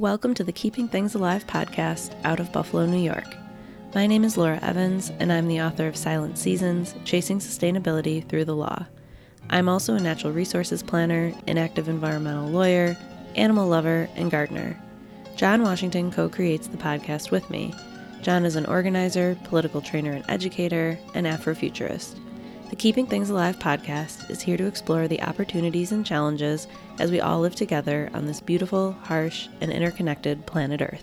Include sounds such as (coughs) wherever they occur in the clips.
Welcome to the Keeping Things Alive podcast out of Buffalo, New York. My name is Laura Evans, and I'm the author of Silent Seasons Chasing Sustainability Through the Law. I'm also a natural resources planner, an active environmental lawyer, animal lover, and gardener. John Washington co creates the podcast with me. John is an organizer, political trainer and educator, and Afrofuturist. The Keeping Things Alive podcast is here to explore the opportunities and challenges as we all live together on this beautiful, harsh, and interconnected planet Earth.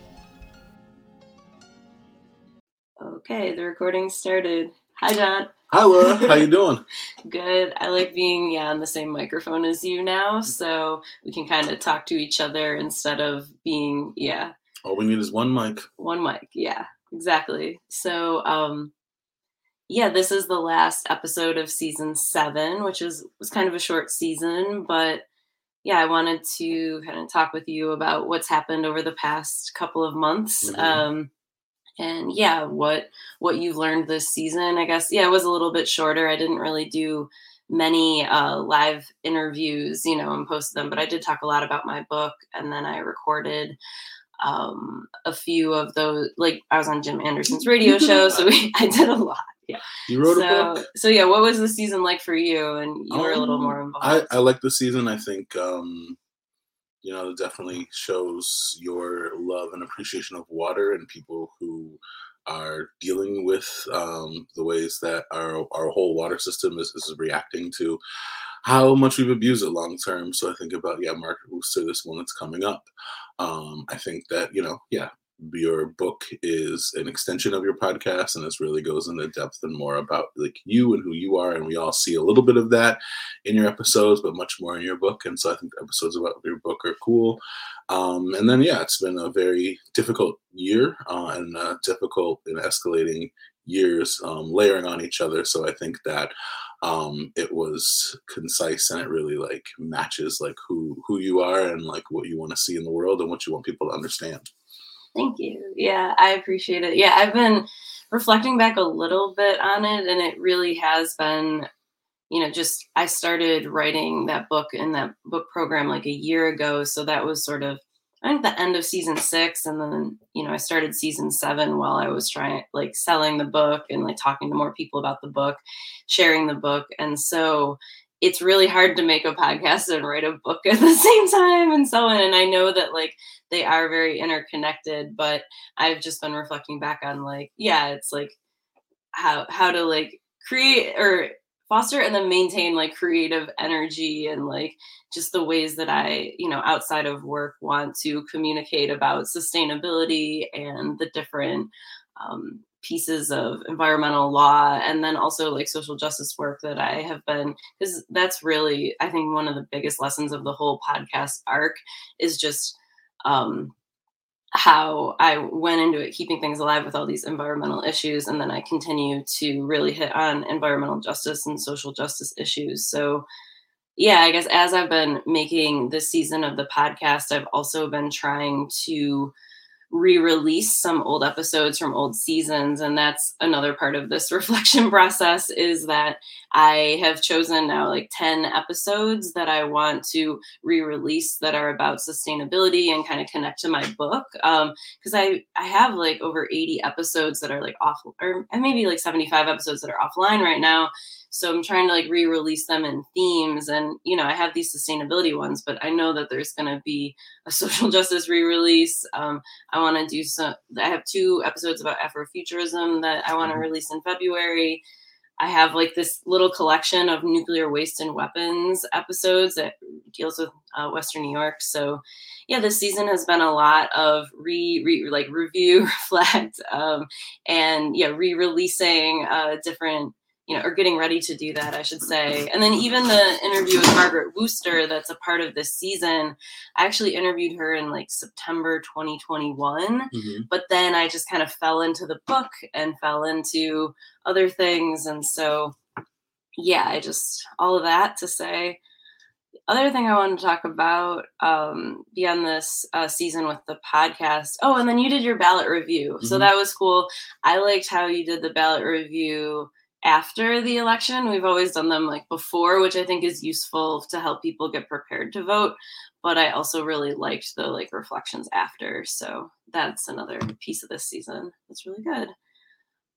Okay, the recording started. Hi, John. Hi, Laura. How you doing? (laughs) Good. I like being yeah on the same microphone as you now, so we can kind of talk to each other instead of being yeah. All we need is one mic. One mic. Yeah, exactly. So, um, yeah, this is the last episode of season seven, which is was kind of a short season, but yeah, I wanted to kind of talk with you about what's happened over the past couple of months. Mm-hmm. Um, and yeah, what what you've learned this season. I guess yeah, it was a little bit shorter. I didn't really do many uh, live interviews, you know, and post them, but I did talk a lot about my book, and then I recorded um, a few of those. Like I was on Jim Anderson's radio show, so (laughs) we, I did a lot yeah. You wrote so, a book. So yeah, what was the season like for you? And you um, were a little um, more involved. I, I like the season. I think um, you know, it definitely shows your love and appreciation of water and people who are dealing with um, the ways that our our whole water system is, is reacting to how much we've abused it long term. So I think about yeah, Margaret Wooster, this one that's coming up. Um, I think that you know, yeah, your book is an extension of your podcast and this really goes into depth and more about like you and who you are and we all see a little bit of that in your episodes but much more in your book and so i think the episodes about your book are cool. Um, and then yeah it's been a very difficult year uh, and uh, difficult and escalating years um, layering on each other so i think that um, it was concise and it really like matches like who who you are and like what you want to see in the world and what you want people to understand Thank you. Yeah, I appreciate it. Yeah, I've been reflecting back a little bit on it, and it really has been, you know, just I started writing that book in that book program like a year ago. So that was sort of, I think, the end of season six. And then, you know, I started season seven while I was trying, like, selling the book and like talking to more people about the book, sharing the book. And so, it's really hard to make a podcast and write a book at the (laughs) same time and so on. And I know that like they are very interconnected, but I've just been reflecting back on like, yeah, it's like how how to like create or foster and then maintain like creative energy and like just the ways that I, you know, outside of work want to communicate about sustainability and the different um, pieces of environmental law and then also like social justice work that I have been because that's really I think one of the biggest lessons of the whole podcast arc is just um how I went into it keeping things alive with all these environmental issues and then I continue to really hit on environmental justice and social justice issues. So yeah I guess as I've been making this season of the podcast I've also been trying to re-release some old episodes from old seasons. And that's another part of this (laughs) reflection process is that i have chosen now like 10 episodes that i want to re-release that are about sustainability and kind of connect to my book. Um because i i have like over 80 episodes that are like off or maybe like 75 episodes that are offline right now so I'm trying to like re-release them in themes. And, you know, I have these sustainability ones, but I know that there's going to be a (laughs) social justice re-release. Um, I want to do some, I have two episodes about Afrofuturism that I want to mm-hmm. release in February. I have like this little collection of nuclear waste and weapons episodes that deals with uh, Western New York. So, yeah, this season has been a lot of re, re like review, (laughs) reflect, um, and yeah, re-releasing uh, different you know, or getting ready to do that, I should say. And then even the interview with Margaret Wooster, that's a part of this season, I actually interviewed her in like September 2021. Mm-hmm. But then I just kind of fell into the book and fell into other things. And so, yeah, I just, all of that to say. Other thing I wanted to talk about um, beyond this uh, season with the podcast. Oh, and then you did your ballot review. Mm-hmm. So that was cool. I liked how you did the ballot review after the election. We've always done them like before, which I think is useful to help people get prepared to vote. But I also really liked the like reflections after. So that's another piece of this season. That's really good.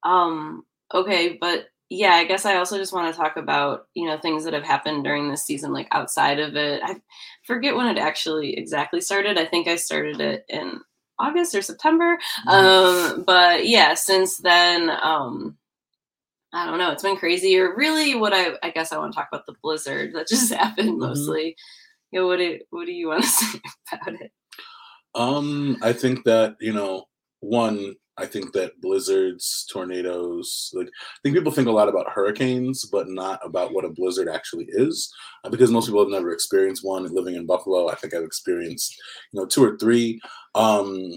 Um, okay, but yeah, I guess I also just want to talk about, you know, things that have happened during this season, like outside of it. I forget when it actually exactly started. I think I started it in August or September. Mm-hmm. Um, but yeah, since then, um, I don't know. It's been crazy. Or really, what I I guess I want to talk about the blizzard that just (laughs) happened mm-hmm. mostly. You know, what do what do you want to (laughs) say about it? Um, I think that you know, one, I think that blizzards, tornadoes, like I think people think a lot about hurricanes, but not about what a blizzard actually is, uh, because most people have never experienced one. Living in Buffalo, I think I've experienced, you know, two or three. Um,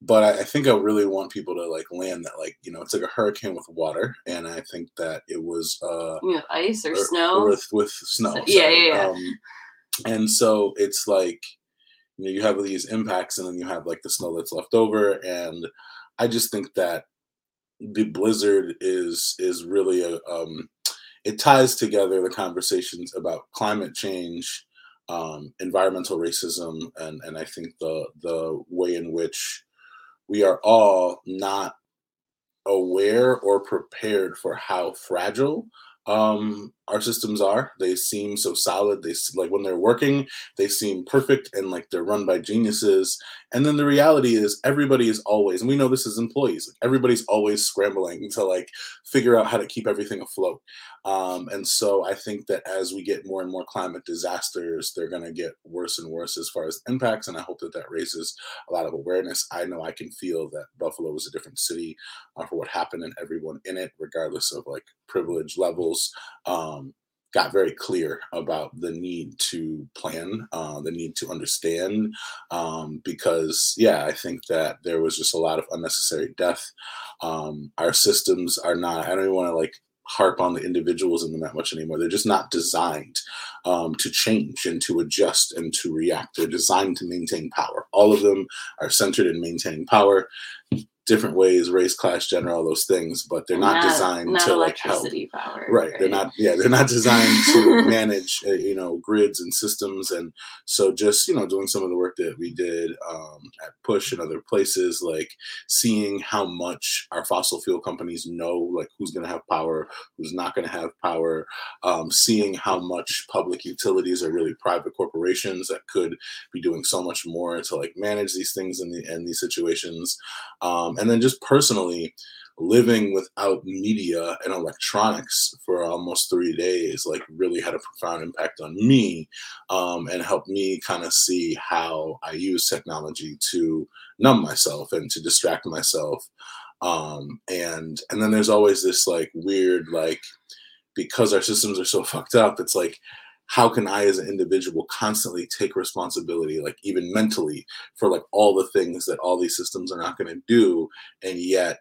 but I, I, think I really want people to like land that like you know it's like a hurricane with water, and I think that it was uh, yeah, ice or, or snow with with snow. So, yeah, yeah, yeah. Um, and so it's like you know you have these impacts, and then you have like the snow that's left over, and I just think that the blizzard is is really a um, it ties together the conversations about climate change um, environmental racism and and I think the the way in which we are all not aware or prepared for how fragile um, our systems are. They seem so solid. They like when they're working, they seem perfect and like they're run by geniuses. And then the reality is, everybody is always, and we know this as employees, like everybody's always scrambling to like figure out how to keep everything afloat. Um, and so I think that as we get more and more climate disasters, they're going to get worse and worse as far as impacts. And I hope that that raises a lot of awareness. I know I can feel that Buffalo is a different city uh, for what happened and everyone in it, regardless of like privilege levels. Um, got very clear about the need to plan, uh, the need to understand, um, because yeah, I think that there was just a lot of unnecessary death. Um, our systems are not. I don't even want to like harp on the individuals in them that much anymore. They're just not designed um, to change and to adjust and to react. They're designed to maintain power. All of them are centered in maintaining power different ways, race, class, gender, all those things, but they're not, not designed not to like help. Power, right. right. They're not. Yeah, they're not designed to (laughs) manage, uh, you know, grids and systems. And so, just you know, doing some of the work that we did um, at Push and other places, like seeing how much our fossil fuel companies know, like who's going to have power, who's not going to have power, um, seeing how much public utilities are really private corporations that could be doing so much more to like manage these things in the in these situations. Um, and then just personally living without media and electronics for almost three days like really had a profound impact on me um, and helped me kind of see how i use technology to numb myself and to distract myself. Um, and and then there's always this like weird like because our systems are so (laughs) fucked up it's like how can I as an individual constantly take responsibility, like even mentally, for like all the things that all these systems are not going to do, and yet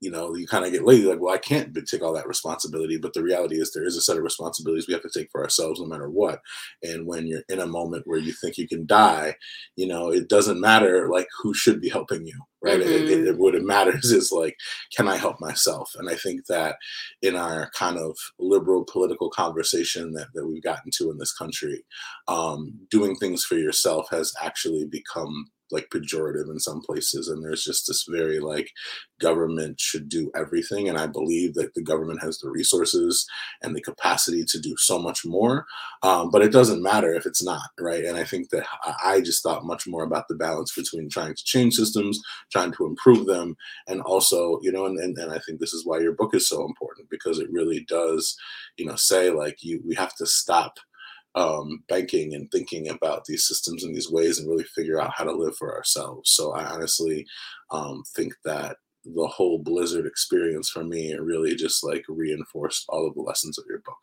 you know, you kind of get lazy, like, well, I can't take all that responsibility. But the reality is, there is a set of responsibilities we have to take for ourselves, no matter what. And when you're in a moment where you think you can die, you know, it doesn't matter like who should be helping you, right? Mm-hmm. It, it, it, what it matters (laughs) is like, can I help myself? And I think that in our kind of liberal political conversation that, that we've gotten to in this country, um, doing things for yourself has actually become like pejorative in some places and there's just this very like government should do everything and i believe that the government has the resources and the capacity to do so much more um, but it doesn't matter if it's not right? And i think that i just thought much more about the balance between trying to change systems trying to improve them and also you know and, and, and i think this is why your book is so important because it really does you know say like you we have to stop um, banking and thinking about these systems in these ways and really figure out how to live for ourselves. So I honestly um, think that the whole Blizzard experience for me really just like reinforced all of the lessons of your book.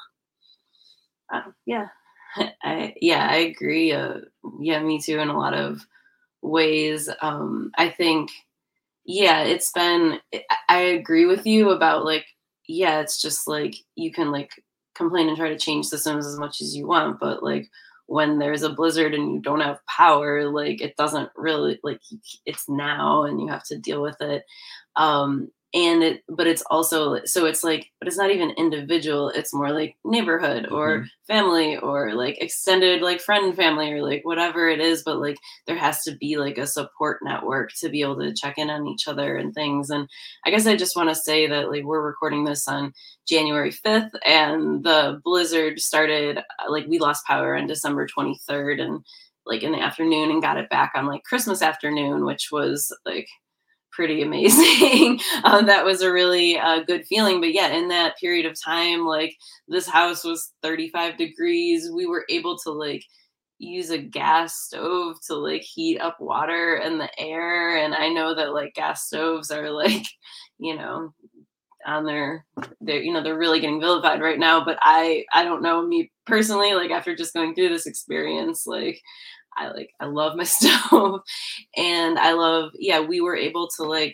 Uh, yeah, (laughs) I yeah I agree. Uh, yeah, me too. In a lot of ways, um, I think yeah, it's been. I agree with you about like yeah, it's just like you can like complain and try to change systems as much as you want but like when there's a blizzard and you don't have power like it doesn't really like it's now and you have to deal with it. Um and it but it's also so it's like but it's not even individual it's more like neighborhood or mm-hmm. family or like extended like friend family or like whatever it is but like there has to be like a support network to be able to check in on each other and things and i guess i just want to say that like we're recording this on january 5th and the blizzard started uh, like we lost power on december 23rd and like in the afternoon and got it back on like christmas afternoon which was like pretty amazing. (laughs) um, that was a really uh, good feeling. But yeah, in that period of time, like this house was 35 degrees. We were able to like use a gas stove to like heat up water and the air. And I know that like gas stoves are like, (laughs) you know, on their they're you know they're really getting vilified right now but i i don't know me personally like after just going through this experience like I like I love my (laughs) stove. And I love yeah, we were able to like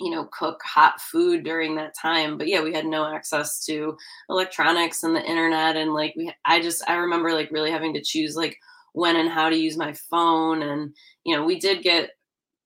you know cook hot food during that time but yeah we had no access to electronics and the internet and like we I just I remember like really having to choose like when and how to use my phone. And you know we did get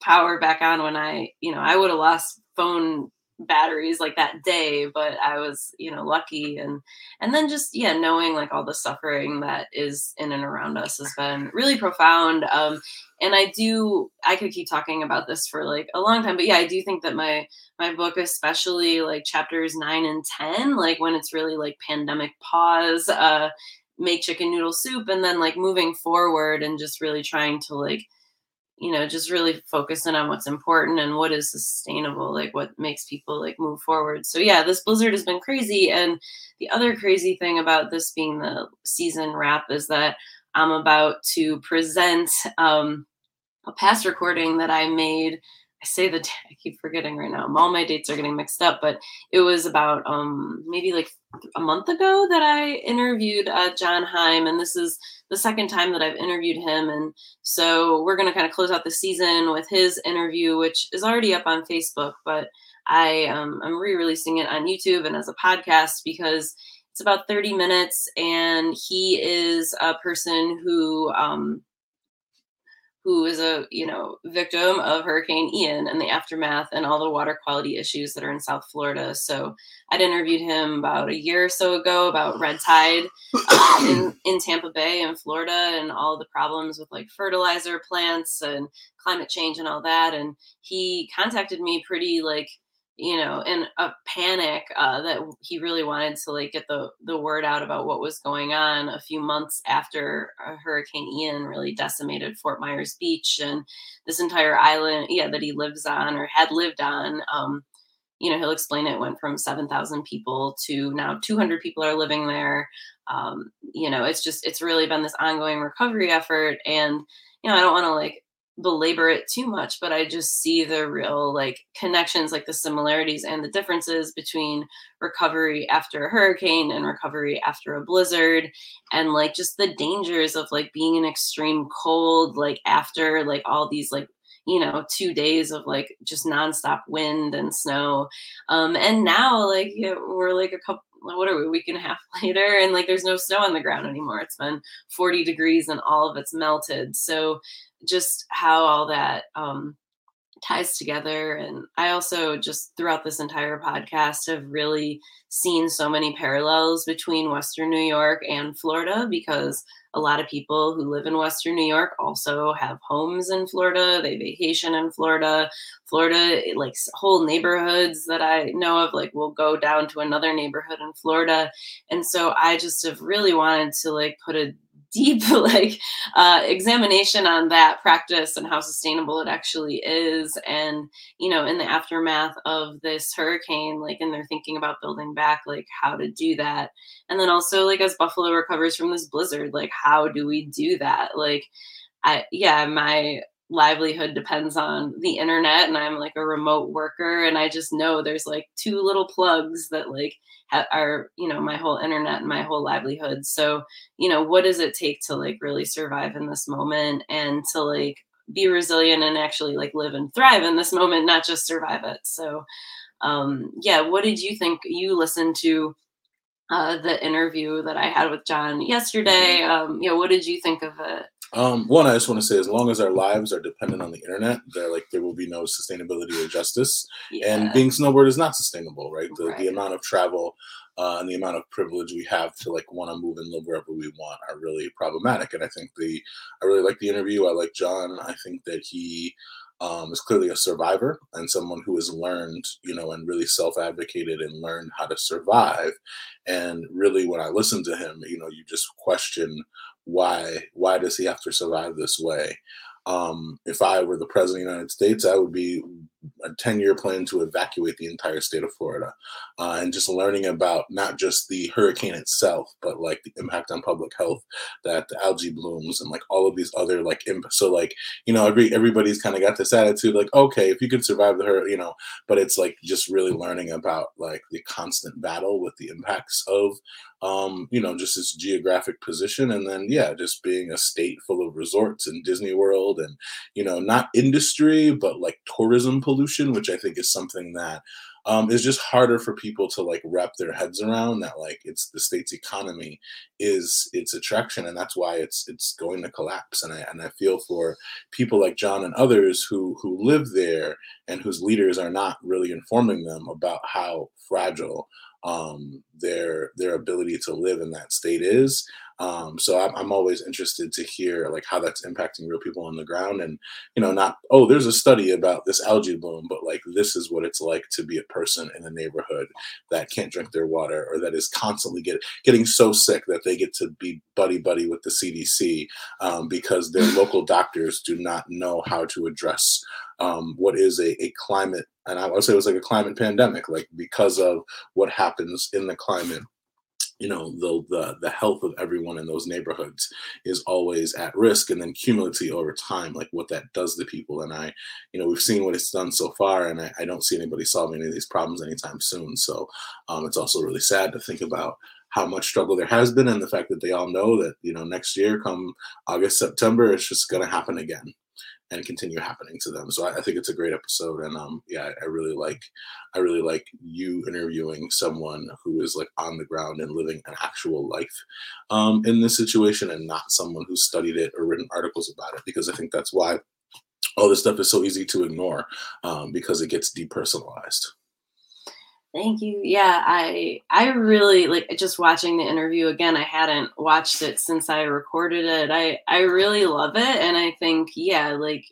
power back on when I you know I would have lost phone batteries like that day but i was you know lucky and and then just yeah knowing like all the suffering that is in and around us has been really profound um and i do i could keep talking about this for like a long time but yeah i do think that my my book especially like chapters 9 and 10 like when it's really like pandemic pause uh make chicken noodle soup and then like moving forward and just really trying to like you know just really focusing on what's important and what is sustainable like what makes people like move forward. So yeah this blizzard has been crazy. And the other crazy thing about this being the season wrap is that i'm about to present um, a past recording that i made I say the (laughs) I keep forgetting right now. All my dates are getting mixed up, but it was about um maybe like a month ago that I interviewed uh, John Heim, and this is the second time that I've interviewed him. And so we're going to kind of close out the season with his interview, which is already up on Facebook, but I um, I'm re-releasing it on YouTube and as a podcast because it's about 30 minutes, and he is a person who um, who is a you know victim of hurricane ian and the aftermath and all the water quality issues that are in south florida. So i'd interviewed him about a year or so ago about red tide uh, in, (coughs) in tampa bay in florida and all the problems with like fertilizer plants and climate change and all that. And he contacted me pretty like you know, in a panic uh, that he really wanted to like get the the word out about what was going on a few months after uh, Hurricane Ian really decimated Fort Myers Beach and this entire island, yeah, that he lives on or had lived on. Um, you know, he'll explain it went from 7,000 people to now 200 people are living there. Um, you know, it's just, it's really been this ongoing recovery effort. And, you know, I don't want to like belabor it too much, but I just see the real like connections, like the similarities and the differences between recovery after a hurricane and recovery after a blizzard, and like just the dangers of like being in extreme cold, like after like all these like you know two days of like just nonstop wind and snow. Um and now like you know, we're like a couple what are we, a week and a half (laughs) later? And like there's no snow on the ground anymore. It's been 40 degrees and all of it's melted. So just how all that um, ties together. And I also just throughout this entire podcast have really seen so many parallels between Western New York and Florida because a lot of people who live in Western New York also have homes in Florida. They vacation in Florida. Florida, like whole neighborhoods that I know of, like will go down to another neighborhood in Florida. And so I just have really wanted to like put a deep (laughs) like uh, examination on that practice and how sustainable it actually is. And you know in the aftermath of this hurricane like and they're thinking about building back like how to do that. And then also like as buffalo recovers from this blizzard like how do we do that? Like i yeah my livelihood depends on the internet and i'm like a remote worker and i just know there's like two little plugs that like ha- are you know my whole internet and my whole livelihood so you know what does it take to like really survive in this moment and to like be resilient and actually like live and thrive in this moment not just survive it so um yeah what did you think you listened to uh, the interview that I had with John yesterday. Mm-hmm. Um, you know, what did you think of it? Um, one, I just want to say, as long as our lives are dependent on the internet, there like there will be no sustainability or justice. Yeah. And being snowbird is not sustainable, right? The, right. the amount of travel uh, and the amount of privilege we have to like want to move and live wherever we want are really problematic. And I think the I really like the interview. I like John. I think that he um, is clearly a survivor and someone who has learned, you know, and really self-advocated and learned how to survive. And really, when I listen to him, you know, you just question why why does he have to survive this way? Um, if I were the president of the United States, I would be a 10 year plan to evacuate the entire state of Florida. Uh, and just learning about not just the hurricane itself, but like the impact on public health that the algae blooms and like all of these other like, imp- so like, you know, every, everybody's kind of got this attitude like, okay, if you can survive the hurricane, you know, but it's like just really learning about like the constant battle with the impacts of um, you know, just its geographic position. And then, yeah, just being a state full of resorts and Disney World and, you know, not industry, but like tourism pollution, which I think is something that um, is just harder for people to like wrap their heads around that like it's the state's economy is its attraction and that's why it's it's going to collapse and I and I feel for people like John and others who who live there and whose leaders are not really informing them about how fragile um, their their ability to live in that state is. Um, so I'm, I'm always interested to hear like how that's impacting real people on the ground, and you know, not oh, there's a study about this algae bloom, but like this is what it's like to be a person in a neighborhood that can't drink their water or that is constantly get, getting so sick that they get to be buddy buddy with the CDC um, because their (laughs) local doctors do not know how to address um, what is a, a climate, and I would say it was like a climate pandemic, like because of what happens in the climate you know the, the the health of everyone in those neighborhoods is always at risk and then cumulatively over time like what that does to people. And i you know we've seen what it's done so far and i, I don't see anybody solving any of these problems anytime soon. So um, it's also really sad to think about how much struggle there has been and the fact that they all know that you know next year come august september it's just going to happen again and continue happening to them. So I, I think it's a great episode, and um, yeah, I, I, really like, I really like you interviewing someone who is like on the ground and living an actual life um, in this situation, and not someone who studied it or written articles about it, because I think that's why all this stuff is so easy to ignore um, because it gets depersonalized. Thank you. Yeah, I I really like just watching the interview again. I hadn't watched it since I recorded it. I I really love it and I think yeah, like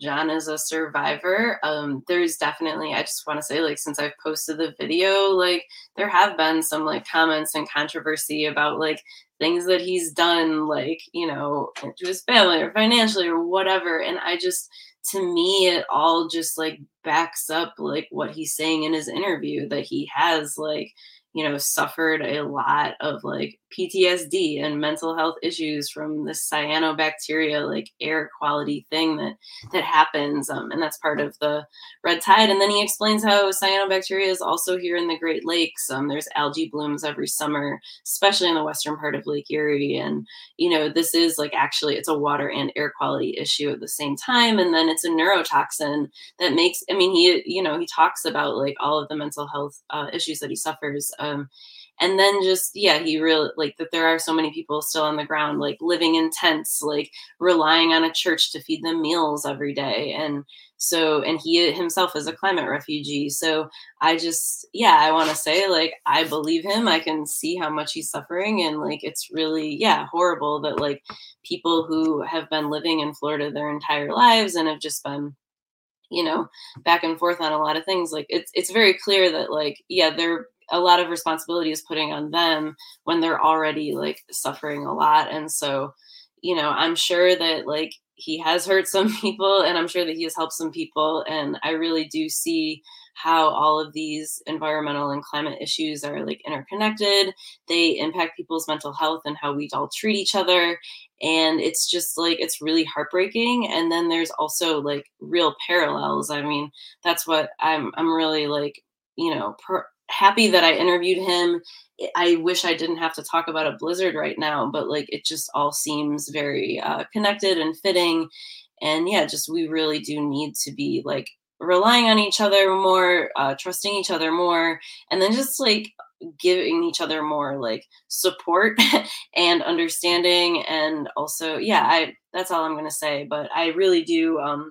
John is a survivor. Um there's definitely I just want to say like since I've posted the video, like there have been some like comments and controversy about like things that he's done like, you know, to his family or financially or whatever and I just to me it all just like backs up like what he's saying in his interview that he has like you know suffered a lot of like PTSD and mental health issues from the cyanobacteria like air quality thing that that happens um, and that's part of the red tide. And then he explains how cyanobacteria is also here in the Great Lakes. Um, there's algae blooms every summer especially in the western part of Lake Erie. And you know this is like actually it's a water and air quality issue at the same time. And then it's a neurotoxin that makes I mean he you know he talks about like all of the mental health uh, issues that he suffers um, and then just yeah he really like that there are so many people still on the ground like living in tents like relying on a church to feed them meals every day. And so and he himself is a climate refugee. So i just yeah i want to say like i believe him. I can see how much he's suffering. And like it's really yeah horrible that like people who have been living in florida their entire lives and have just been you know back and forth on a lot of things like it's it's very clear that like yeah they're a lot of responsibility is putting on them when they're already like suffering a lot. And so you know i'm sure that like he has hurt some (laughs) people and i'm sure that he has helped some people. And i really do see how all of these environmental and climate issues are like interconnected. They impact people's mental health and how we all treat each other. And it's just like it's really heartbreaking. And then there's also like real parallels. I mean that's what i'm i'm really like you know happy that I interviewed him. I wish I didn't have to talk about a blizzard right now, but like it just all seems very uh, connected and fitting. And yeah, just we really do need to be like relying on each other more, uh, trusting each other more, and then just like giving each other more like support (laughs) and understanding and also yeah i that's all i'm to say but i really do um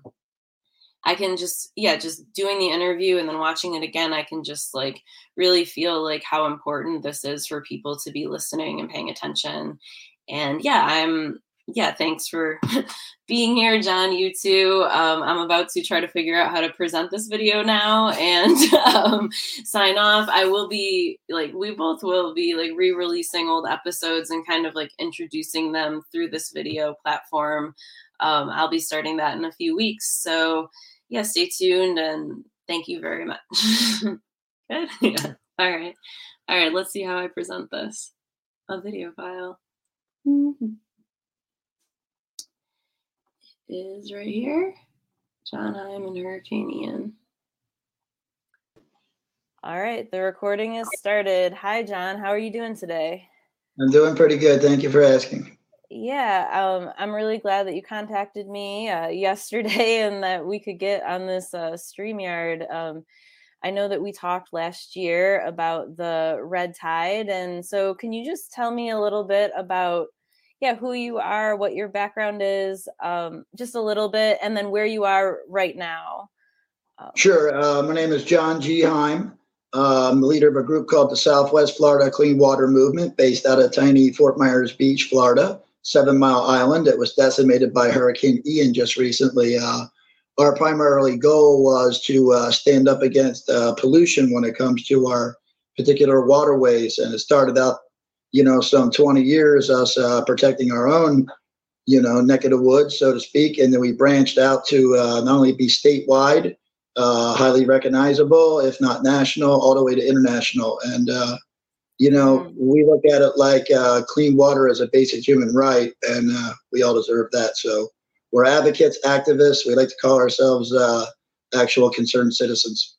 i can just yeah just doing the interview and then watching it again i can just like really feel like how important this is for people to be listening and paying attention and yeah i'm yeah, thanks for (laughs) being here, John. You too. Um, I'm about to try to figure out how to present this video now and (laughs) um, sign off. I will be like, we both will be like re releasing old episodes and kind of like introducing them through this video platform. Um, I'll be starting that in a few weeks. So, yeah, stay tuned and thank you very much. (laughs) Good. (laughs) Yeah. All right. All right. Let's see how I present this. A video file. Mm-hmm is right here. John Heim and Hurricane Ian. All right, the recording is started. Hi, John. How are you doing today? I'm doing pretty good. Thank you for asking. Yeah, um, I'm really glad that you contacted me uh, (laughs) yesterday and that we could get on this uh, StreamYard. Um, I know that we talked last year about the red tide. And so, can you just tell me a little bit about yeah, who you are, what your background is, um, just a little bit, and then where you are right now. Um, sure. Uh, my name is John G. Heim. I'm the leader of a group called the Southwest Florida Clean Water Movement, based out of tiny Fort Myers Beach, Florida, Seven Mile Island. It was decimated by Hurricane Ian just recently. Uh, our primarily goal was to uh, stand up against uh, pollution when it comes to our particular waterways, and it started out you know, some 20 years us uh, protecting our own, you know, neck of the woods, so to speak. And then we branched out to uh, not only be statewide, uh, highly recognizable, if not national, all the way to international. And, you know, mm. we look at it like uh, clean water as a basic human right, and uh, we all deserve that. So we're advocates, activists. We like to call ourselves actual concerned citizens.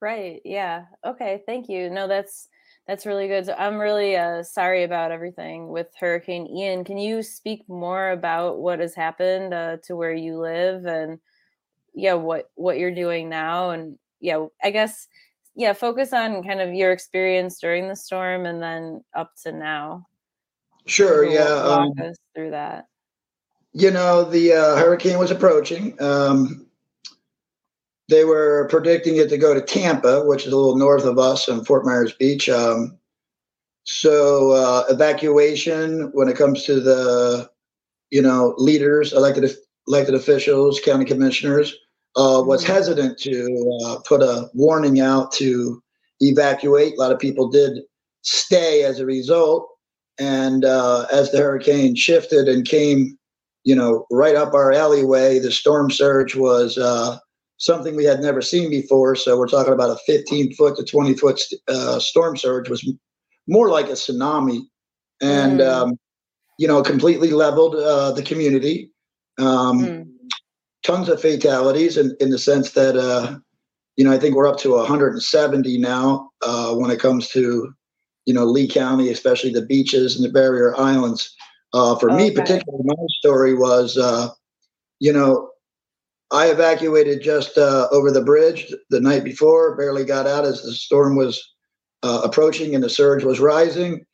Right. Yeah. Okay. Thank you. No, that's that's really good. So I'm really uh, sorry about everything with Hurricane Ian. Can you speak more about what has happened uh, to where you live and yeah, what what you're doing now and yeah, I guess yeah, focus on kind of your experience during the storm and then up to now. Sure. yeah. Walk um, us through that. You know, the uh, hurricane was approaching. Um, they were predicting it to go to Tampa, which is a little north of us in Fort Myers Beach. Um, so uh, evacuation when it comes to the, you know, leaders, elected elected officials, county commissioners, uh, was mm-hmm. hesitant to uh, put a warning out to evacuate. A lot of people did stay as a result. And uh, as the hurricane shifted and came, you know, right up our alleyway, the storm surge was uh, something we had never seen before. So we're talking about a 15 foot to 20 foot uh, storm surge was more like a tsunami, and mm. um, you know, completely leveled uh, the community. Um, mm. Tons of fatalities, in, in the sense that uh, you know I think we're up to 170 now uh, when it comes to you know Lee County, especially the beaches and the barrier islands. Uh, for okay. me, particularly, my story was, uh, you know, I evacuated just uh, over the bridge the night before, barely got out as the storm was uh, approaching and the surge was rising.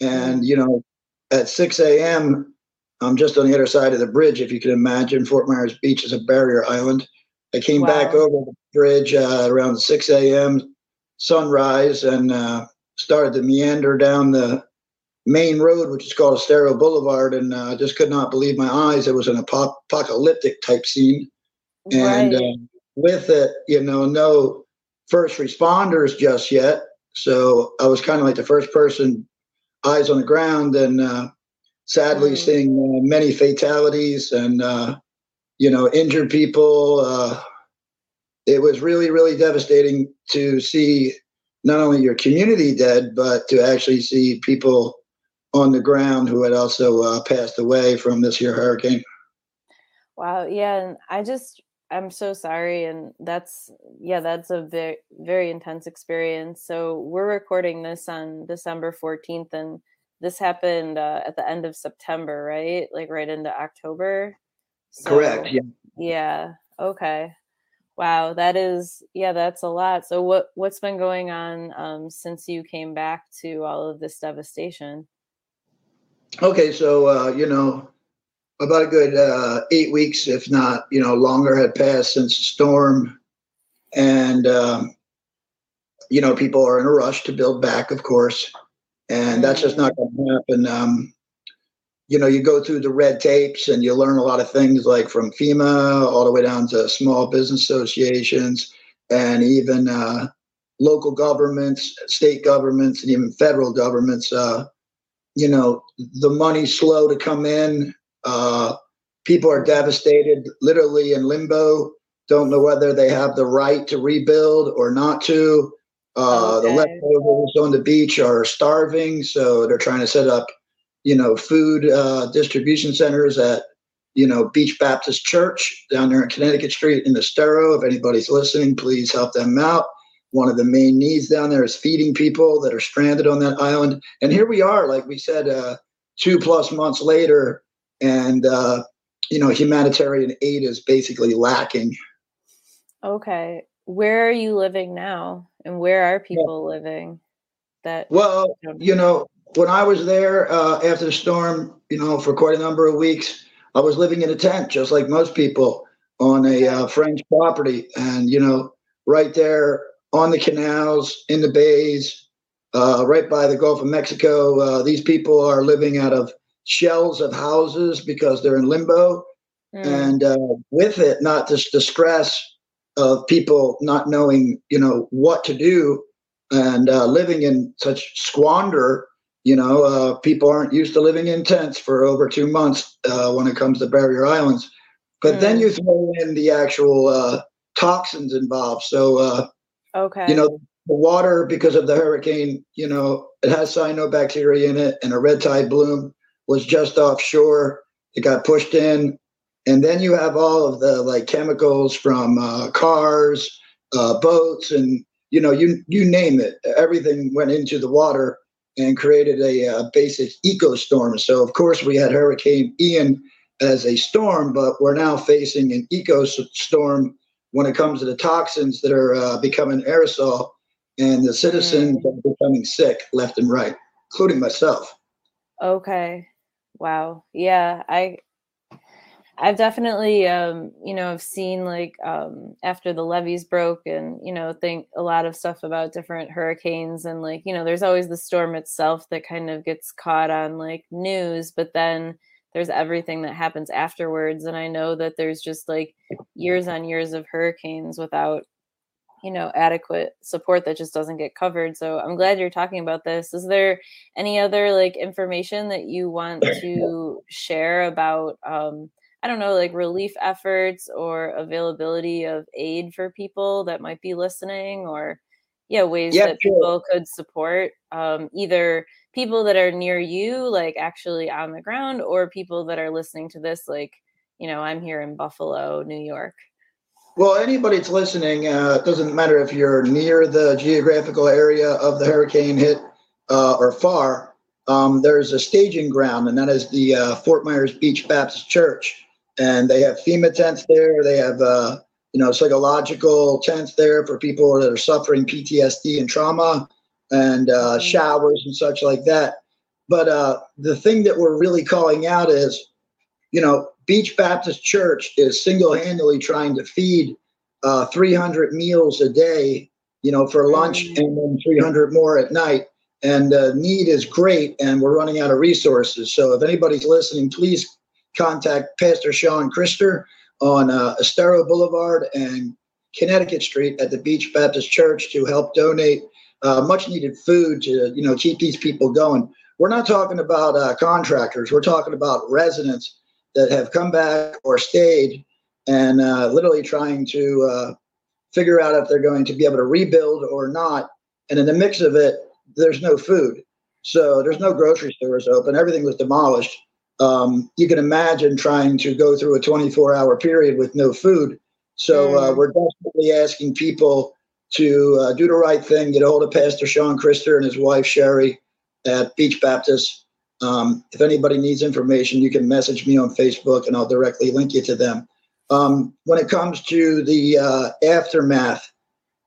And, you know, at 6 a.m., I'm just on the other side of the bridge, if you can imagine. Fort Myers Beach is a barrier island. I came wow. back over the bridge uh, around 6 a.m., sunrise, and uh, started to meander down the main road, which is called Estero Boulevard, and I uh, just could not believe my eyes. It was an apocalyptic type scene and right. uh, with it, you know, no first responders just yet. So I was kind of like the first person, eyes on the ground, and uh, sadly mm. seeing uh, many fatalities and uh, you know injured people. Uh, it was really, really devastating to see not only your community dead, but to actually see people on the ground who had also uh, passed away from this year hurricane. Wow. Yeah. And I just I'm so sorry. And that's, yeah, that's a very, very intense experience. So we're recording this on December 14th, and this happened uh, at the end of September, right? Like right into October. So, Correct. Yeah. Yeah. Okay. Wow, that is yeah, that's a lot. So what what's been going on um, since you came back to all of this devastation? Okay, so uh, you know, about a good uh, eight weeks, if not you know longer, had passed since the storm, and um, you know people are in a rush to build back, of course, and that's just not going to happen. Um, you know, you go through the red tapes and you learn a lot of things like from FEMA all the way down to small business associations and even uh, local governments, state governments, and even federal governments. Uh, you know, the money's slow to come in. Uh, people are devastated, literally in limbo, don't know whether they have the right to rebuild or not to. Uh, okay. The leftovers on the beach are starving, so they're trying to set up you know, food uh, distribution centers at, you know, Beach Baptist Church down there in Connecticut Street in the Estero. If anybody's listening, please help them out. One of the main needs down there is feeding people that are stranded on that island. And here we are, like we said, uh, two plus months later, and uh, you know, humanitarian aid is basically lacking. Okay, where are you living now, and where are people yeah. living? That well, you know, when I was there uh, after the storm, you know, for quite a number of weeks, I was living in a tent, just like most people, on a uh, French property, and you know, right there on the canals, in the bays, uh, right by the Gulf of Mexico. Uh, these people are living out of shells of houses because they're in limbo, mm. and uh, with it, not this distress of people not knowing, you know, what to do and uh, living in such squander you know, uh, people aren't used to living in tents for over two months uh, when it comes to barrier islands. But mm. then you throw in the actual uh, toxins involved. So, uh, okay, you know, the water because of the hurricane, you know, it has cyanobacteria in it, and a red tide bloom was just offshore. It got pushed in, and then you have all of the like chemicals from uh, cars, uh, boats, and you know, you you name it. Everything went into the water and created a, a uh, basic eco storm. So, of course, we had Hurricane Ian as a storm, but we're now facing an eco storm when it comes to the toxins that are uh, becoming aerosol, and the citizens mm. are becoming sick left and right, including myself. Okay. Wow. Yeah, I I've definitely, um, you know, I've seen like um, after the levees broke, and you know, think a lot of stuff about different hurricanes, and like, you know, there's always the storm itself that kind of gets caught on like news, but then there's everything that happens afterwards, and I know that there's just like years on years of hurricanes without, you know, adequate support that just doesn't get covered. So I'm glad you're talking about this. Is there any other like information that you want (clears throat) to share about? Um, I don't know, like relief efforts or availability of aid for people that might be listening or yeah, ways that sure. people could support um, either people that are near you, like actually on the ground, or people that are listening to this, like, you know, I'm here in Buffalo, New York. Well, anybody that's listening, uh, it doesn't matter if you're near the geographical area of the hurricane hit uh, or far, um, there's a staging ground, and that is the uh, Fort Myers Beach Baptist Church and they have FEMA tents there. They have uh, you know psychological tents there for people that are suffering PTSD and trauma, and uh, mm-hmm. showers and such like that. But uh, the thing that we're really calling out is, you know, Beach Baptist Church is single-handedly trying to feed uh, 300 meals a day, you know, for lunch, mm-hmm. and then 300 more at night. And the need is great, and we're running out of resources. So if anybody's listening, please contact Pastor Sean Christer on uh, Estero Boulevard and Connecticut Street at the Beach Baptist Church to help donate uh, much needed food to you know keep these people going. We're not talking about uh, contractors. We're talking about residents that have come back or stayed and uh, literally trying to uh, figure out if they're going to be able to rebuild or not. And in the mix of it, there's no food. So there's no grocery stores open. Everything was demolished um, you can imagine trying to go through a 24 hour period with no food. So uh, mm. we're desperately asking people to uh, do the right thing, get a hold of Pastor Sean Christer and his wife Sherry at Beach Baptist. Um, if anybody needs information, you can message me on Facebook and I'll directly link you to them. Um, when it comes to the uh, aftermath,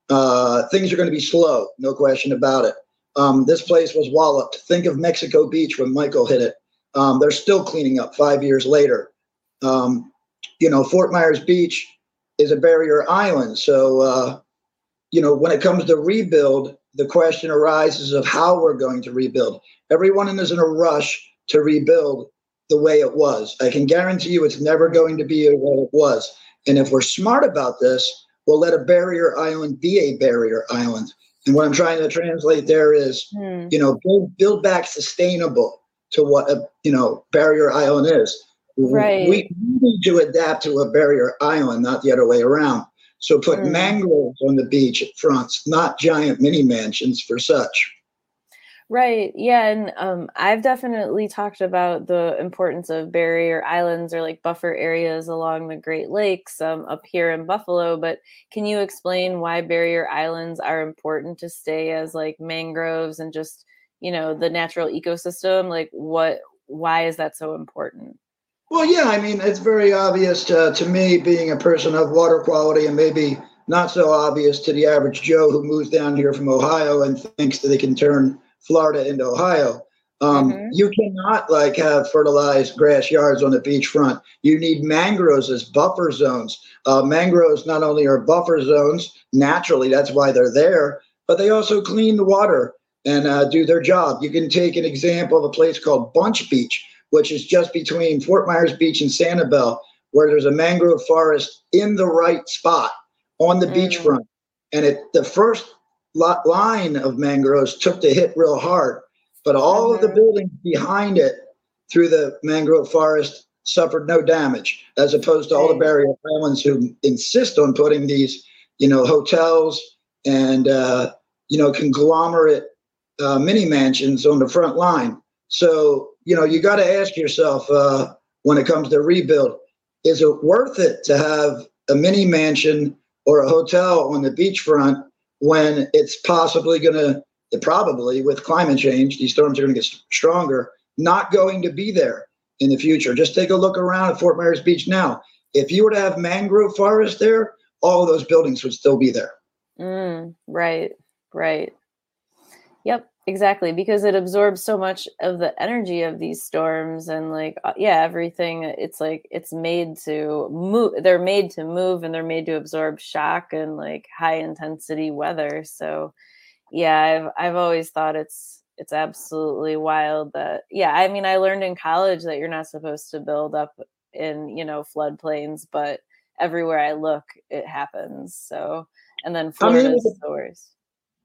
uh, things are going to be slow, no question about it. Um, this place was walloped. Think of Mexico Beach when Michael hit it. Um, they're still cleaning up five years later. Um, you know, Fort Myers Beach is a barrier island. So, uh, you know, when it comes to rebuild, the question arises of how we're going to rebuild. Everyone is in a rush to rebuild the way it was. I can guarantee you it's never going to be what it was. And if we're smart about this, we'll let a barrier island be a barrier island. And what I'm trying to translate there is, hmm. you know, build, build back sustainable to what a you know barrier island is. Right. We need to adapt to a barrier island, not the other way around. So put mm. mangroves on the beach fronts, not giant mini mansions for such. Right. Yeah. And um, I've definitely talked about the importance of barrier islands or like buffer areas along the Great Lakes um, up here in Buffalo. But can you explain why barrier islands are important to stay as like mangroves and just, you know, the natural ecosystem? Like, what, why is that so important? Well, yeah, I mean, it's very obvious to, to me, being a person of water quality, and maybe not so obvious to the average Joe who moves down here from Ohio and thinks that they can turn Florida into Ohio. Um, mm-hmm. You cannot like have fertilized grass yards on the beachfront. You need mangroves as buffer zones. Uh, mangroves not only are buffer zones naturally, that's why they're there, but they also clean the water and uh, do their job. You can take an example of a place called Bunche Beach which is just between Fort Myers Beach and Sanibel, where there's a mangrove forest in the right spot on the mm. beachfront. And it the first lot, line of mangroves took the hit real hard, but all mm-hmm. of the mm-hmm. buildings behind it through the mangrove forest suffered no damage, as opposed to all the barrier islands who insist on putting these, you know, hotels and uh, you know conglomerate uh, mini mansions on the front line. So you know, you got to ask yourself uh, when it comes to rebuild: Is it worth it to have a mini mansion or a hotel on the beachfront when it's possibly going to, probably with climate change, these storms are going to get stronger, not going to be there in the future? Just take a look around at Fort Myers Beach now. If you were to have mangrove forest there, all those buildings would still be there. Mm, right, right. Exactly because it absorbs so much of the energy of these storms and like uh, yeah everything it's like it's made to move they're made to move and they're made to absorb shock and like high intensity weather so yeah i've i've always thought it's it's absolutely wild that yeah i mean i learned in college that you're not supposed to build up in you know floodplains but everywhere i look it happens so and then Florida's I mean, the worst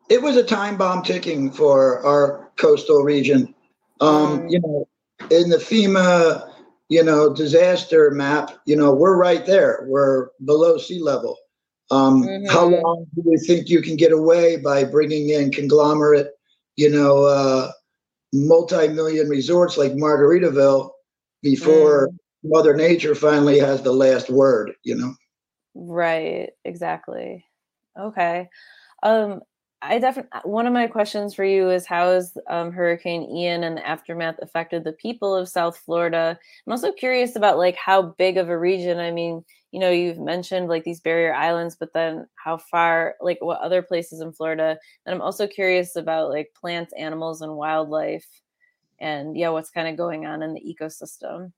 it was a time bomb ticking for our coastal region. Um, mm. You know, in the FEMA, you know, disaster map, you know, we're right there. We're below sea level. Um, mm-hmm. How long do you think you can get away by bringing in conglomerate, you know, uh, multi-million resorts like Margaritaville before mm. Mother Nature finally has the last word? You know. Right. Exactly. Okay. Um, I definitely uh, one of my questions for you is how has um, Hurricane Ian and the aftermath affected the people of South Florida? I'm also curious about like how big of a region. I mean, you know, you've mentioned like these barrier islands, but then how far, like what other places in Florida? And I'm also curious about like plants, animals, and wildlife, and yeah, what's kind of going on in the ecosystem.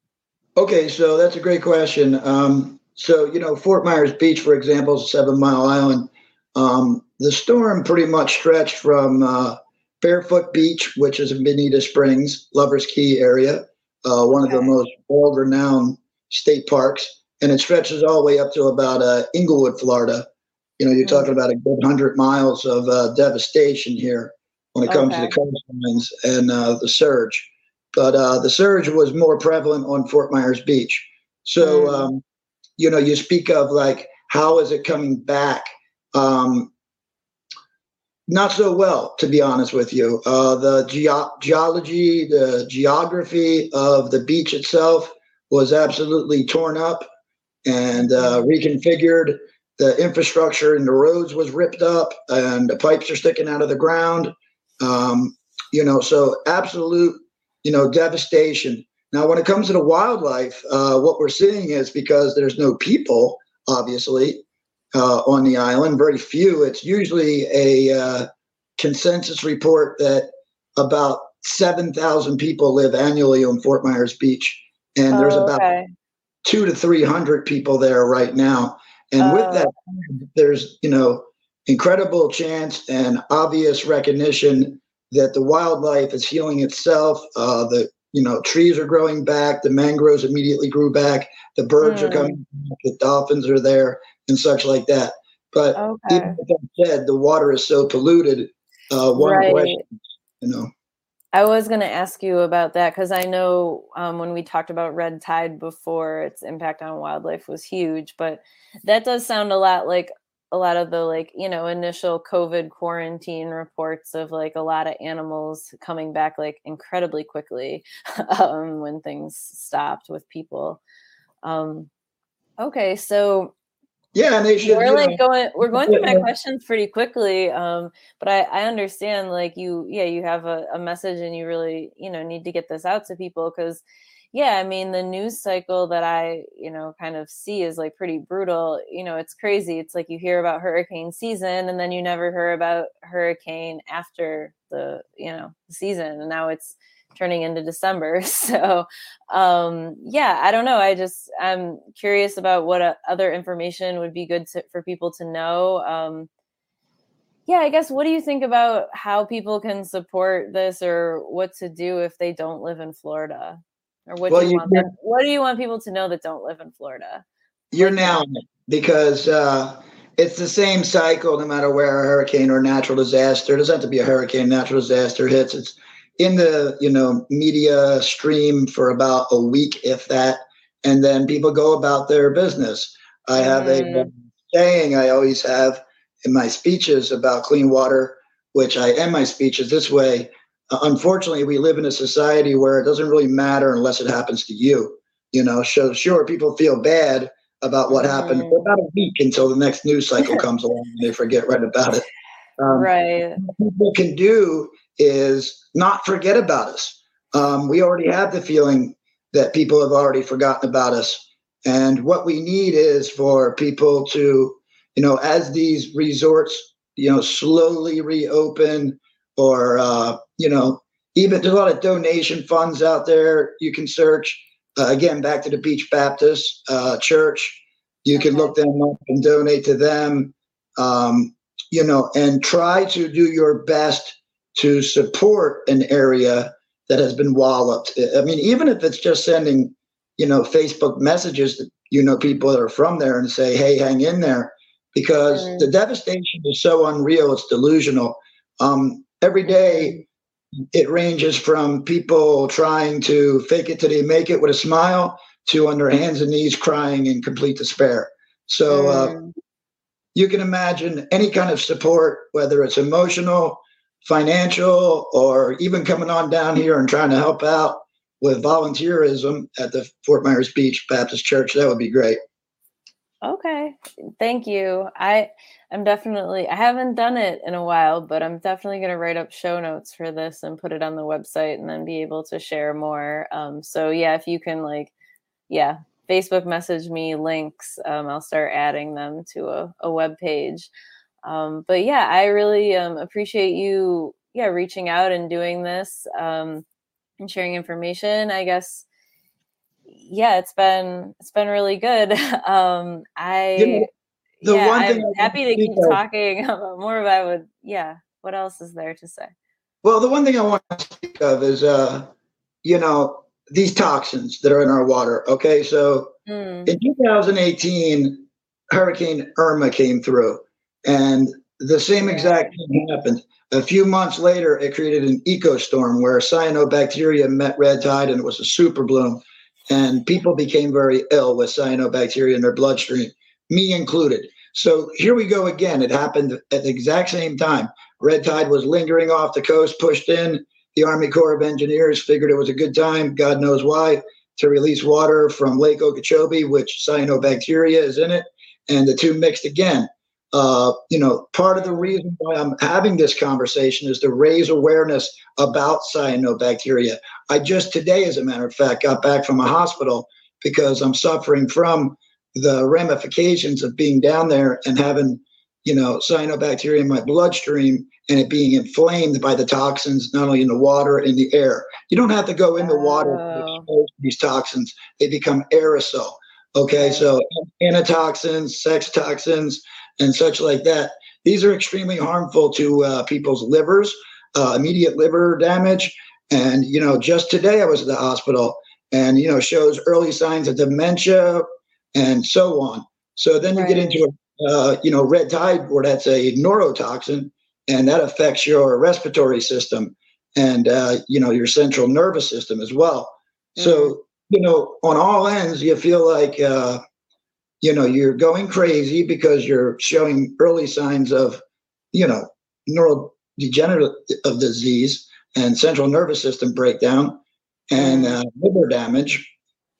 Okay, so that's a great question. Um, so you know, Fort Myers Beach, for example, is a seven mile island um, the storm pretty much stretched from uh, Barefoot Beach, which is in Bonita Springs, Lovers Key area, uh, one okay. of the most world renowned state parks. And it stretches all the way up to about uh, Englewood, Florida. You know, you're mm-hmm. talking about a good 100 miles of uh, devastation here when it comes okay. to the coastlines and uh, the surge. But uh, the surge was more prevalent on Fort Myers Beach. So, mm-hmm. um, you know, you speak of like, how is it coming back? Um, not so well, to be honest with you. Uh, the ge- geology, the geography of the beach itself was absolutely torn up and uh, reconfigured. The infrastructure and the roads was ripped up, and the pipes are sticking out of the ground. Um, you know, so absolute, you know, devastation. Now, when it comes to the wildlife, uh, what we're seeing is because there's no people, obviously, uh, on the island, very few. It's usually a uh, consensus report that about 7,000 people live annually on Fort Myers Beach. And there's Oh, about okay. two to 300 people there right now. And with Oh. that, there's, you know, incredible chance and obvious recognition that the wildlife is healing itself. Uh, the, you know, trees are growing back. The mangroves immediately grew back. The birds are Mm. coming. back, The dolphins are there and such like that. But Okay. even said, the water is so polluted. Uh, one Right. question, you know, I was going to ask you about that because I know um, when we talked about red tide before, its impact on wildlife was huge. But that does sound a lot like a lot of the like you know initial COVID quarantine reports of like a lot of animals coming back like incredibly quickly (laughs) um, when things stopped with people. Um, okay, so yeah, and they should. we're like know, going we're going through my questions pretty quickly um but i i understand like you yeah you have a, a message and you really you know need to get this out to people because yeah i mean the news cycle that i you know kind of see is like pretty brutal you know it's crazy it's like you hear about hurricane season and then you never hear about hurricane after the you know season and now it's turning into december (laughs) so um yeah i don't know i just i'm curious about what uh, other information would be good to, for people to know um yeah i guess what do you think about how people can support this or what to do if they don't live in florida or what Well, do you, you want them, what do you want people to know that don't live in florida You're it because uh, it's the same cycle no matter where a hurricane or natural disaster. It doesn't have to be a hurricane, natural disaster hits. It's in the you know media stream for about a week, if that, and then people go about their business. I have a Mm. saying I always have in my speeches about clean water, which I end my speeches this way. Uh, unfortunately, we live in a society where it doesn't really matter unless it happens to you. You know, so sure, people feel bad about what happened for Mhm. about a week until the next news cycle comes along and they forget right about it. Um, (laughs) right what people can do is not forget about us. Um, we already have the feeling that people have already forgotten about us. And what we need is for people to, you know, as these resorts, you know, slowly reopen or, uh, you know, even there's a lot of donation funds out there you can search. Uh, again, back to the Beach Baptist uh, Church. You can look them up and donate to them. Um, you know, and try to do your best to support an area that has been walloped. I mean, even if it's just sending, you know, Facebook messages to, you know, people that are from there and say, hey, hang in there, because Mm. the devastation is so unreal, it's delusional. Um, every day, it ranges from people trying to fake it till they make it with a smile to on their hands and knees crying in complete despair. So, uh, Mm. you can imagine any kind of support, whether it's emotional, financial, or even coming on down here and trying to help out with volunteerism at the Fort Myers Beach Baptist Church. That would be great. Okay. Thank you. I I'm definitely I haven't done it in a while, but I'm definitely going to write up show notes for this and put it on the website and then be able to share more. Um so yeah, if you can like yeah, Facebook message me links, um I'll start adding them to a a web page. Um but yeah, I really um appreciate you yeah, reaching out and doing this um and sharing information. I guess yeah, it's been it's been really good. (laughs) Um, I You the yeah, one I'm happy to keep of- talking (laughs) about more. But I would yeah. What else is there to say? Well, the one thing I want to speak of is, uh, you know, these toxins that are in our water. Okay, so Mm, in 2018, Hurricane Irma came through, and the same exact thing happened. A few months later, it created an eco storm where cyanobacteria met red tide, and it was a super bloom. And people became very ill with cyanobacteria in their bloodstream, me included. So here we go again. It happened at the exact same time. Red tide was lingering off the coast, pushed in. The Army Corps of Engineers figured it was a good time, God knows why, to release water from Lake Okeechobee, which cyanobacteria is in it, and the two mixed again. Uh, you know, part of the reason why I'm having this conversation is to raise awareness about cyanobacteria. I just today, as a matter of fact, got back from a hospital because I'm suffering from the ramifications of being down there and having, you know, cyanobacteria in my bloodstream and it being inflamed by the toxins, not only in the water, in the air. You don't have to go in the water to Oh. expose these toxins. They become aerosol. Okay, so anatoxins, sex toxins, and such like that. These are extremely harmful to uh, people's livers, uh, immediate liver damage. And, you know, just today I was at the hospital and, you know, shows early signs of dementia and so on. So then you get into, uh, you know, red tide, where that's a neurotoxin and that affects your respiratory system and, uh, you know, your central nervous system as well. So, you know, on all ends, you feel like, uh, you know, you're going crazy because you're showing early signs of, you know, neurodegenerative of disease and central nervous system breakdown and uh, liver damage.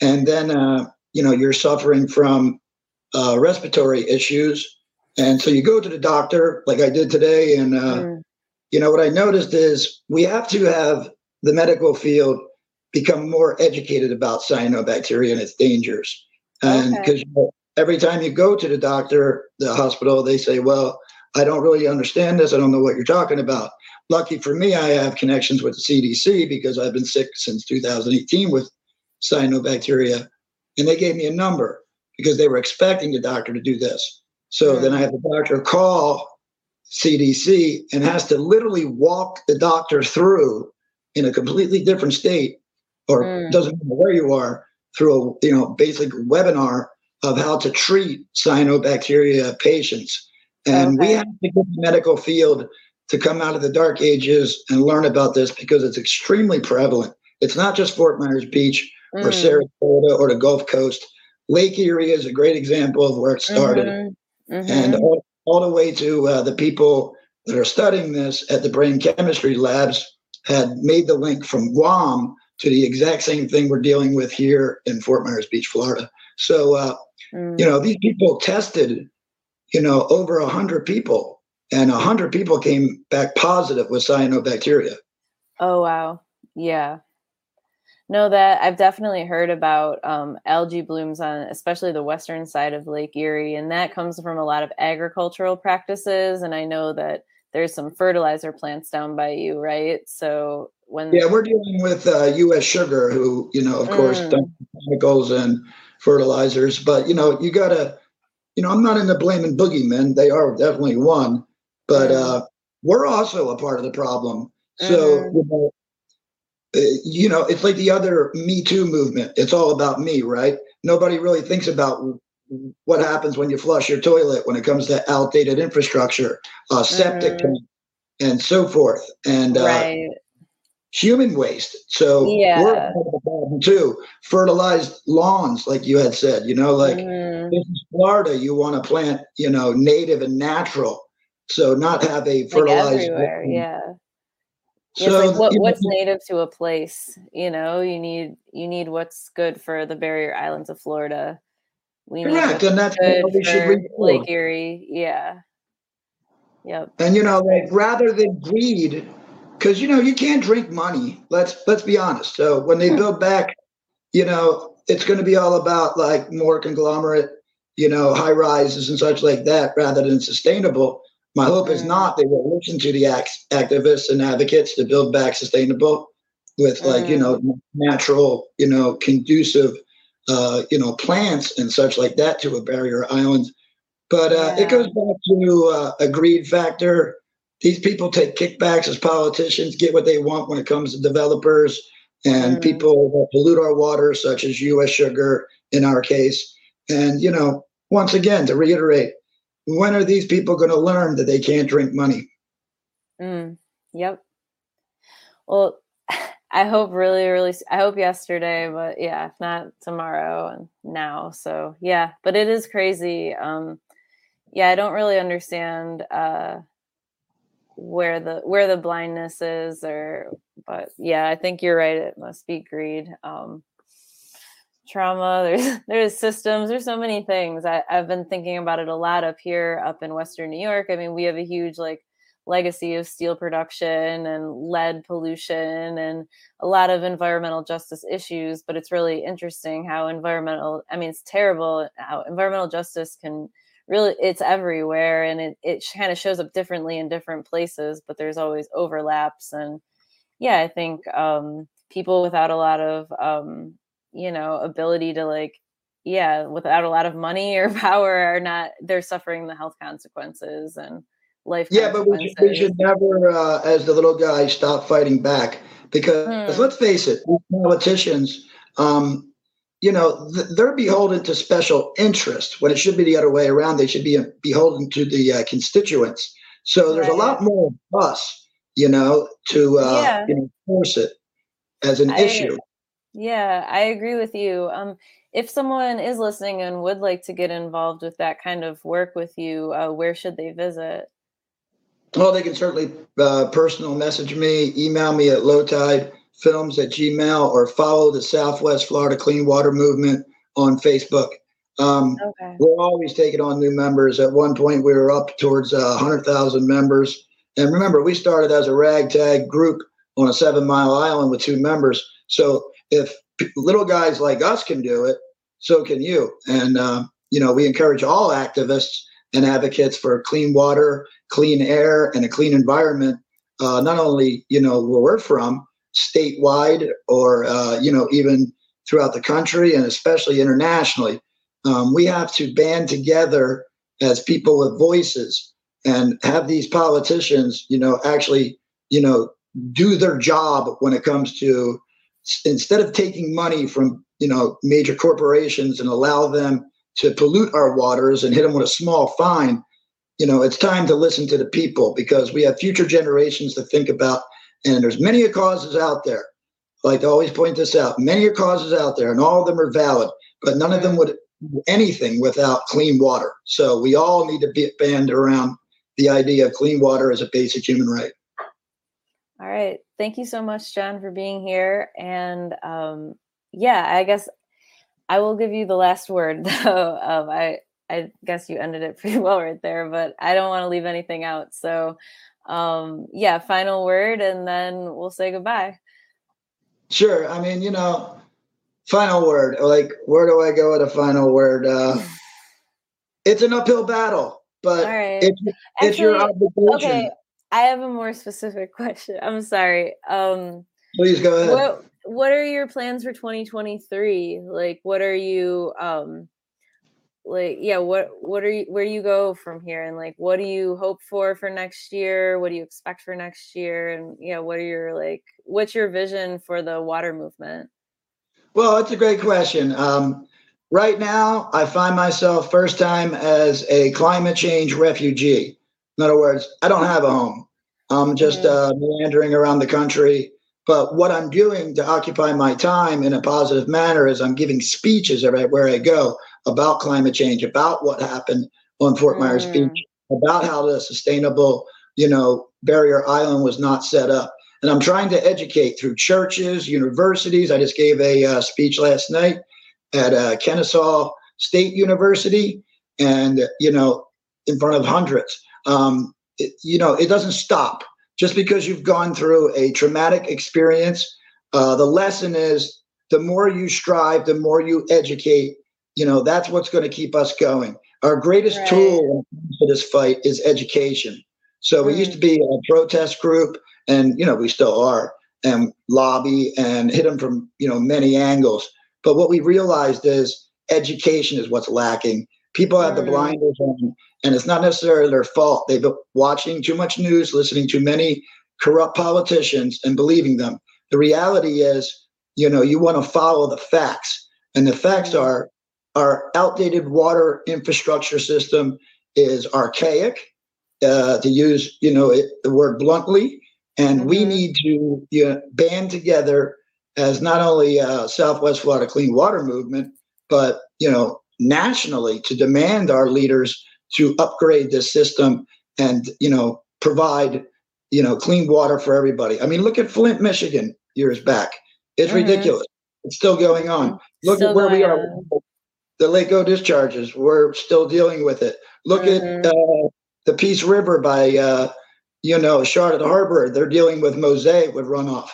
And then, uh, you know, you're suffering from uh, respiratory issues. And so you go to the doctor, like I did today. And, uh, Mm. you know, what I noticed is we have to have the medical field become more educated about cyanobacteria and its dangers. And Okay. because you know, every time you go to the doctor, the hospital, they say, well, I don't really understand this. I don't know what you're talking about. Lucky for me, I have connections with the CDC because I've been sick since 2018 with cyanobacteria. And they gave me a number because they were expecting the doctor to do this. So then I have the doctor call CDC and has to literally walk the doctor through in a completely different state, or Mm. doesn't matter where you are, through a you know basic webinar of how to treat cyanobacteria patients. And we have to get the medical field to come out of the dark ages and learn about this because it's extremely prevalent. It's not just Fort Myers Beach or Mm. Sarasota or the Gulf Coast. Lake Erie is a great example of where it started Mhm. and Mhm. all, all the way to uh, the people that are studying this at the brain chemistry labs had made the link from Guam to the exact same thing we're dealing with here in Fort Myers Beach, Florida. So, uh, Mm. you know, these people tested, you know, over a hundred people, and a hundred people came back positive with cyanobacteria. Oh wow. Yeah. No, that I've definitely heard about um, algae blooms on especially the western side of Lake Erie, and that comes from a lot of agricultural practices. And I know that there's some fertilizer plants down by you, right? So when Yeah, we're dealing with uh, U.S. Sugar, who, you know, of course, Mm. dump chemicals and fertilizers. But you know, you gotta, you know, I'm not into blaming boogeymen. They are definitely one, but uh, we're also a part of the problem. So Mhm. you know, uh, you know, it's like the other Me Too movement. It's all about me, right? Nobody really thinks about what happens when you flush your toilet when it comes to outdated infrastructure, uh, septic Mhm. tanks, and so forth. And uh, right. Human waste. So yeah. we're Yeah. part of the problem too. Fertilized lawns, like you had said, you know, like Mm. this is Florida, you want to plant, you know, native and natural. So not have a like fertilized. everywhere, yeah. So like what you know, what's native to a place you know you need you need what's good for the barrier islands of florida we need correct, what's and that's good we should read lake erie yeah yep And you know, like rather than greed, because you know you can't drink money. Let's let's be honest. So when they build back, you know, it's going to be all about like more conglomerate, you know, high rises and such like that, rather than sustainable. My hope is Mm. not they will listen to the act- activists and advocates to build back sustainable with like you know natural, you know, conducive, uh, you know, plants and such like that to a barrier island. But uh, Yeah. it goes back to uh, a greed factor. These people take kickbacks as politicians, get what they want when it comes to developers and Mm. people that pollute our water, such as U.S. Sugar in our case. And, you know, once again, to reiterate, when are these people going to learn that they can't drink money? Mm, yep. Well, (laughs) I hope really, really. I hope yesterday, but yeah, if not tomorrow and now. So yeah, but it is crazy. Um, yeah, I don't really understand uh, where the where the blindness is, or but yeah, I think you're right. It must be greed. Um, trauma (laughs) there's there's systems there's so many things I, i've been thinking about it a lot up here up in western new york i mean we have a huge like legacy of steel production and lead pollution and a lot of environmental justice issues but it's really interesting how environmental i mean it's terrible how environmental justice can really it's everywhere and it, it kind of shows up differently in different places but there's always overlaps and yeah i think um, people without a lot of um, you know ability to like yeah without a lot of money or (laughs) power are not they're suffering the health consequences and life yeah but we should, we should never uh, as the little guy stop fighting back because hmm. let's face it politicians um, you know th- they're beholden to special interest when it should be the other way around they should be beholden to the uh, constituents so there's right. a lot more of us you know to uh, yeah. you know, force it as an I, issue yeah, I agree with you. Um, if someone is listening and would like to get involved with that kind of work with you, uh, where should they visit? Well, they can certainly uh, personal message me, email me at lowtidefilms at gmail, or follow the Southwest Florida Clean Water Movement on Facebook. Um, okay. We're always taking on new members. At one point, we were up towards uh, 100,000 members. And remember, we started as a ragtag group on a seven mile island with two members. So if little guys like us can do it, so can you. And, uh, you know, we encourage all activists and advocates for clean water, clean air, and a clean environment, uh, not only, you know, where we're from, statewide or, uh, you know, even throughout the country and especially internationally. Um, we have to band together as people with voices and have these politicians, you know, actually, you know, do their job when it comes to instead of taking money from you know major corporations and allow them to pollute our waters and hit them with a small fine you know it's time to listen to the people because we have future generations to think about and there's many causes out there I like to always point this out many causes out there and all of them are valid but none of them would anything without clean water so we all need to be band around the idea of clean water as a basic human right all right. Thank you so much, John, for being here. And um, yeah, I guess I will give you the last word, (laughs) though. Um, I I guess you ended it pretty well right there, but I don't want to leave anything out. So um, yeah, final word, and then we'll say goodbye. Sure. I mean, you know, final word. Like, where do I go with a final word? Uh, (laughs) it's an uphill battle, but right. it's, it's your obligation. Okay I have a more specific (laughs) question. I'm sorry. Um, Please go ahead. What What are your plans for 2023? Like, what are you um, like? Yeah, what What are you? Where do you go from here? And like, what do you hope for for next year? What do you expect for next year? And yeah, what are your like? What's your vision for the water movement? Well, it's a great question. Um, right now, I find myself first time as a climate change refugee. In other words, I don't have a home. I'm just uh, meandering around the country. But what I'm doing to occupy my time in a positive manner is I'm giving speeches everywhere I go about climate change, about what happened on Fort Myers mm. Beach, about how the sustainable, you know, barrier island was not set up. And I'm trying to educate through churches, universities. I just gave a uh, speech last night at uh, Kennesaw State University, and you know, in front of hundreds um, it, you know, it doesn't stop just because you've gone through a traumatic experience. Uh, the lesson is the more you strive, the more you educate. You know, that's what's going to keep us going. Our greatest right. tool for this fight is education. So we used to mm. be a protest group, and you know we still are, and lobby and hit them from you know many angles. But what we realized is education is what's lacking. People have the blinders on, and it's not necessarily their fault. They've been watching too much news, listening to many corrupt politicians, and believing them. The reality is, you know, you want to follow the facts, and the facts mm. are our outdated water infrastructure system is archaic, uh, to use you know it, the word bluntly, and mm-hmm. we need to you know, band together as not only a Southwest Florida Clean Water Movement, but you know nationally to demand our leaders to upgrade this system and you know provide you know clean water for everybody. I mean, look at Flint, Michigan, years back. It's mm-hmm. ridiculous. It's still going on. Look still at where we are. The Lake O discharges. We're still dealing with it. Look mm-hmm. at uh, the Peace River by, uh, you know, Charlotte Harbor. They're dealing with Mosaic with runoff.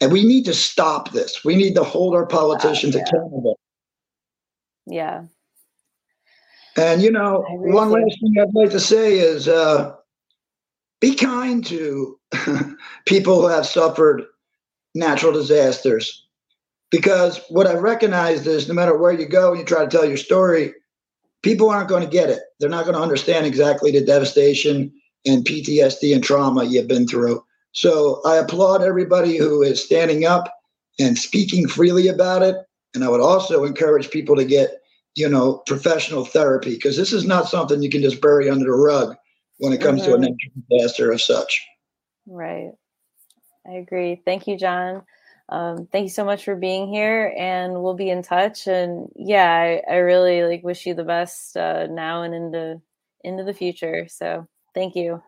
And we need to stop this. We need to hold our politicians yeah. accountable. Yeah. And, you know, one last thing I'd like to say is uh, be kind to (laughs) people who have suffered natural disasters. Because what I've recognized is no matter where you go and you try to tell your story, people aren't going to get it. They're not going to understand exactly the devastation and PTSD and trauma you've been through. So I applaud everybody who is standing up and speaking freely about it. And I would also encourage people to get, you know, professional therapy because this is not something you can just bury under the rug when it comes mm-hmm. to a mm-hmm. natural disaster of such. Right. I agree. Thank you, John. Um, thank you so much for being here and we'll be in touch. And yeah, I, I really like wish you the best uh, now and into into the future. So thank you.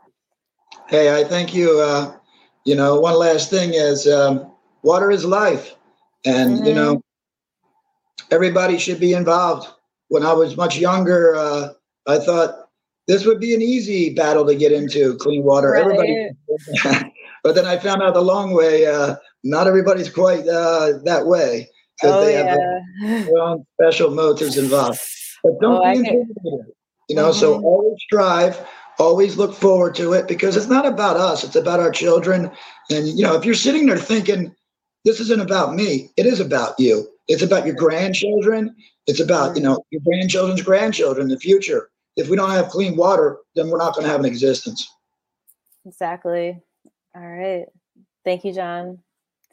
Hey, I thank you. Uh, you know, one last thing is um, water is life. And, mm-hmm. you know, mm-hmm. everybody should be involved. When I was much younger, uh, I thought this would be an easy battle to get into clean water. Right. Everybody, (laughs) but then I found out the long way. Not everybody's quite uh, that way because oh, they have yeah. their own special motives involved. But don't oh, be intimidated. You know, mm-hmm. so always strive always look forward to it because it's not about us it's about our children and you know if you're sitting there thinking this isn't about me it is about you it's about your grandchildren it's about you know your grandchildren's grandchildren the future if we don't have clean water then we're not going to have an existence exactly all right thank you john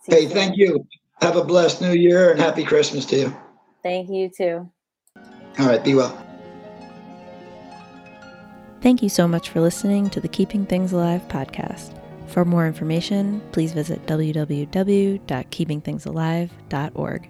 hey you thank you. Have a blessed new year and happy christmas to you. Thank you too. All right be well. Thank you so much for listening to the Keeping Things Alive podcast. For more information, please visit www.keepingthingsalive.org.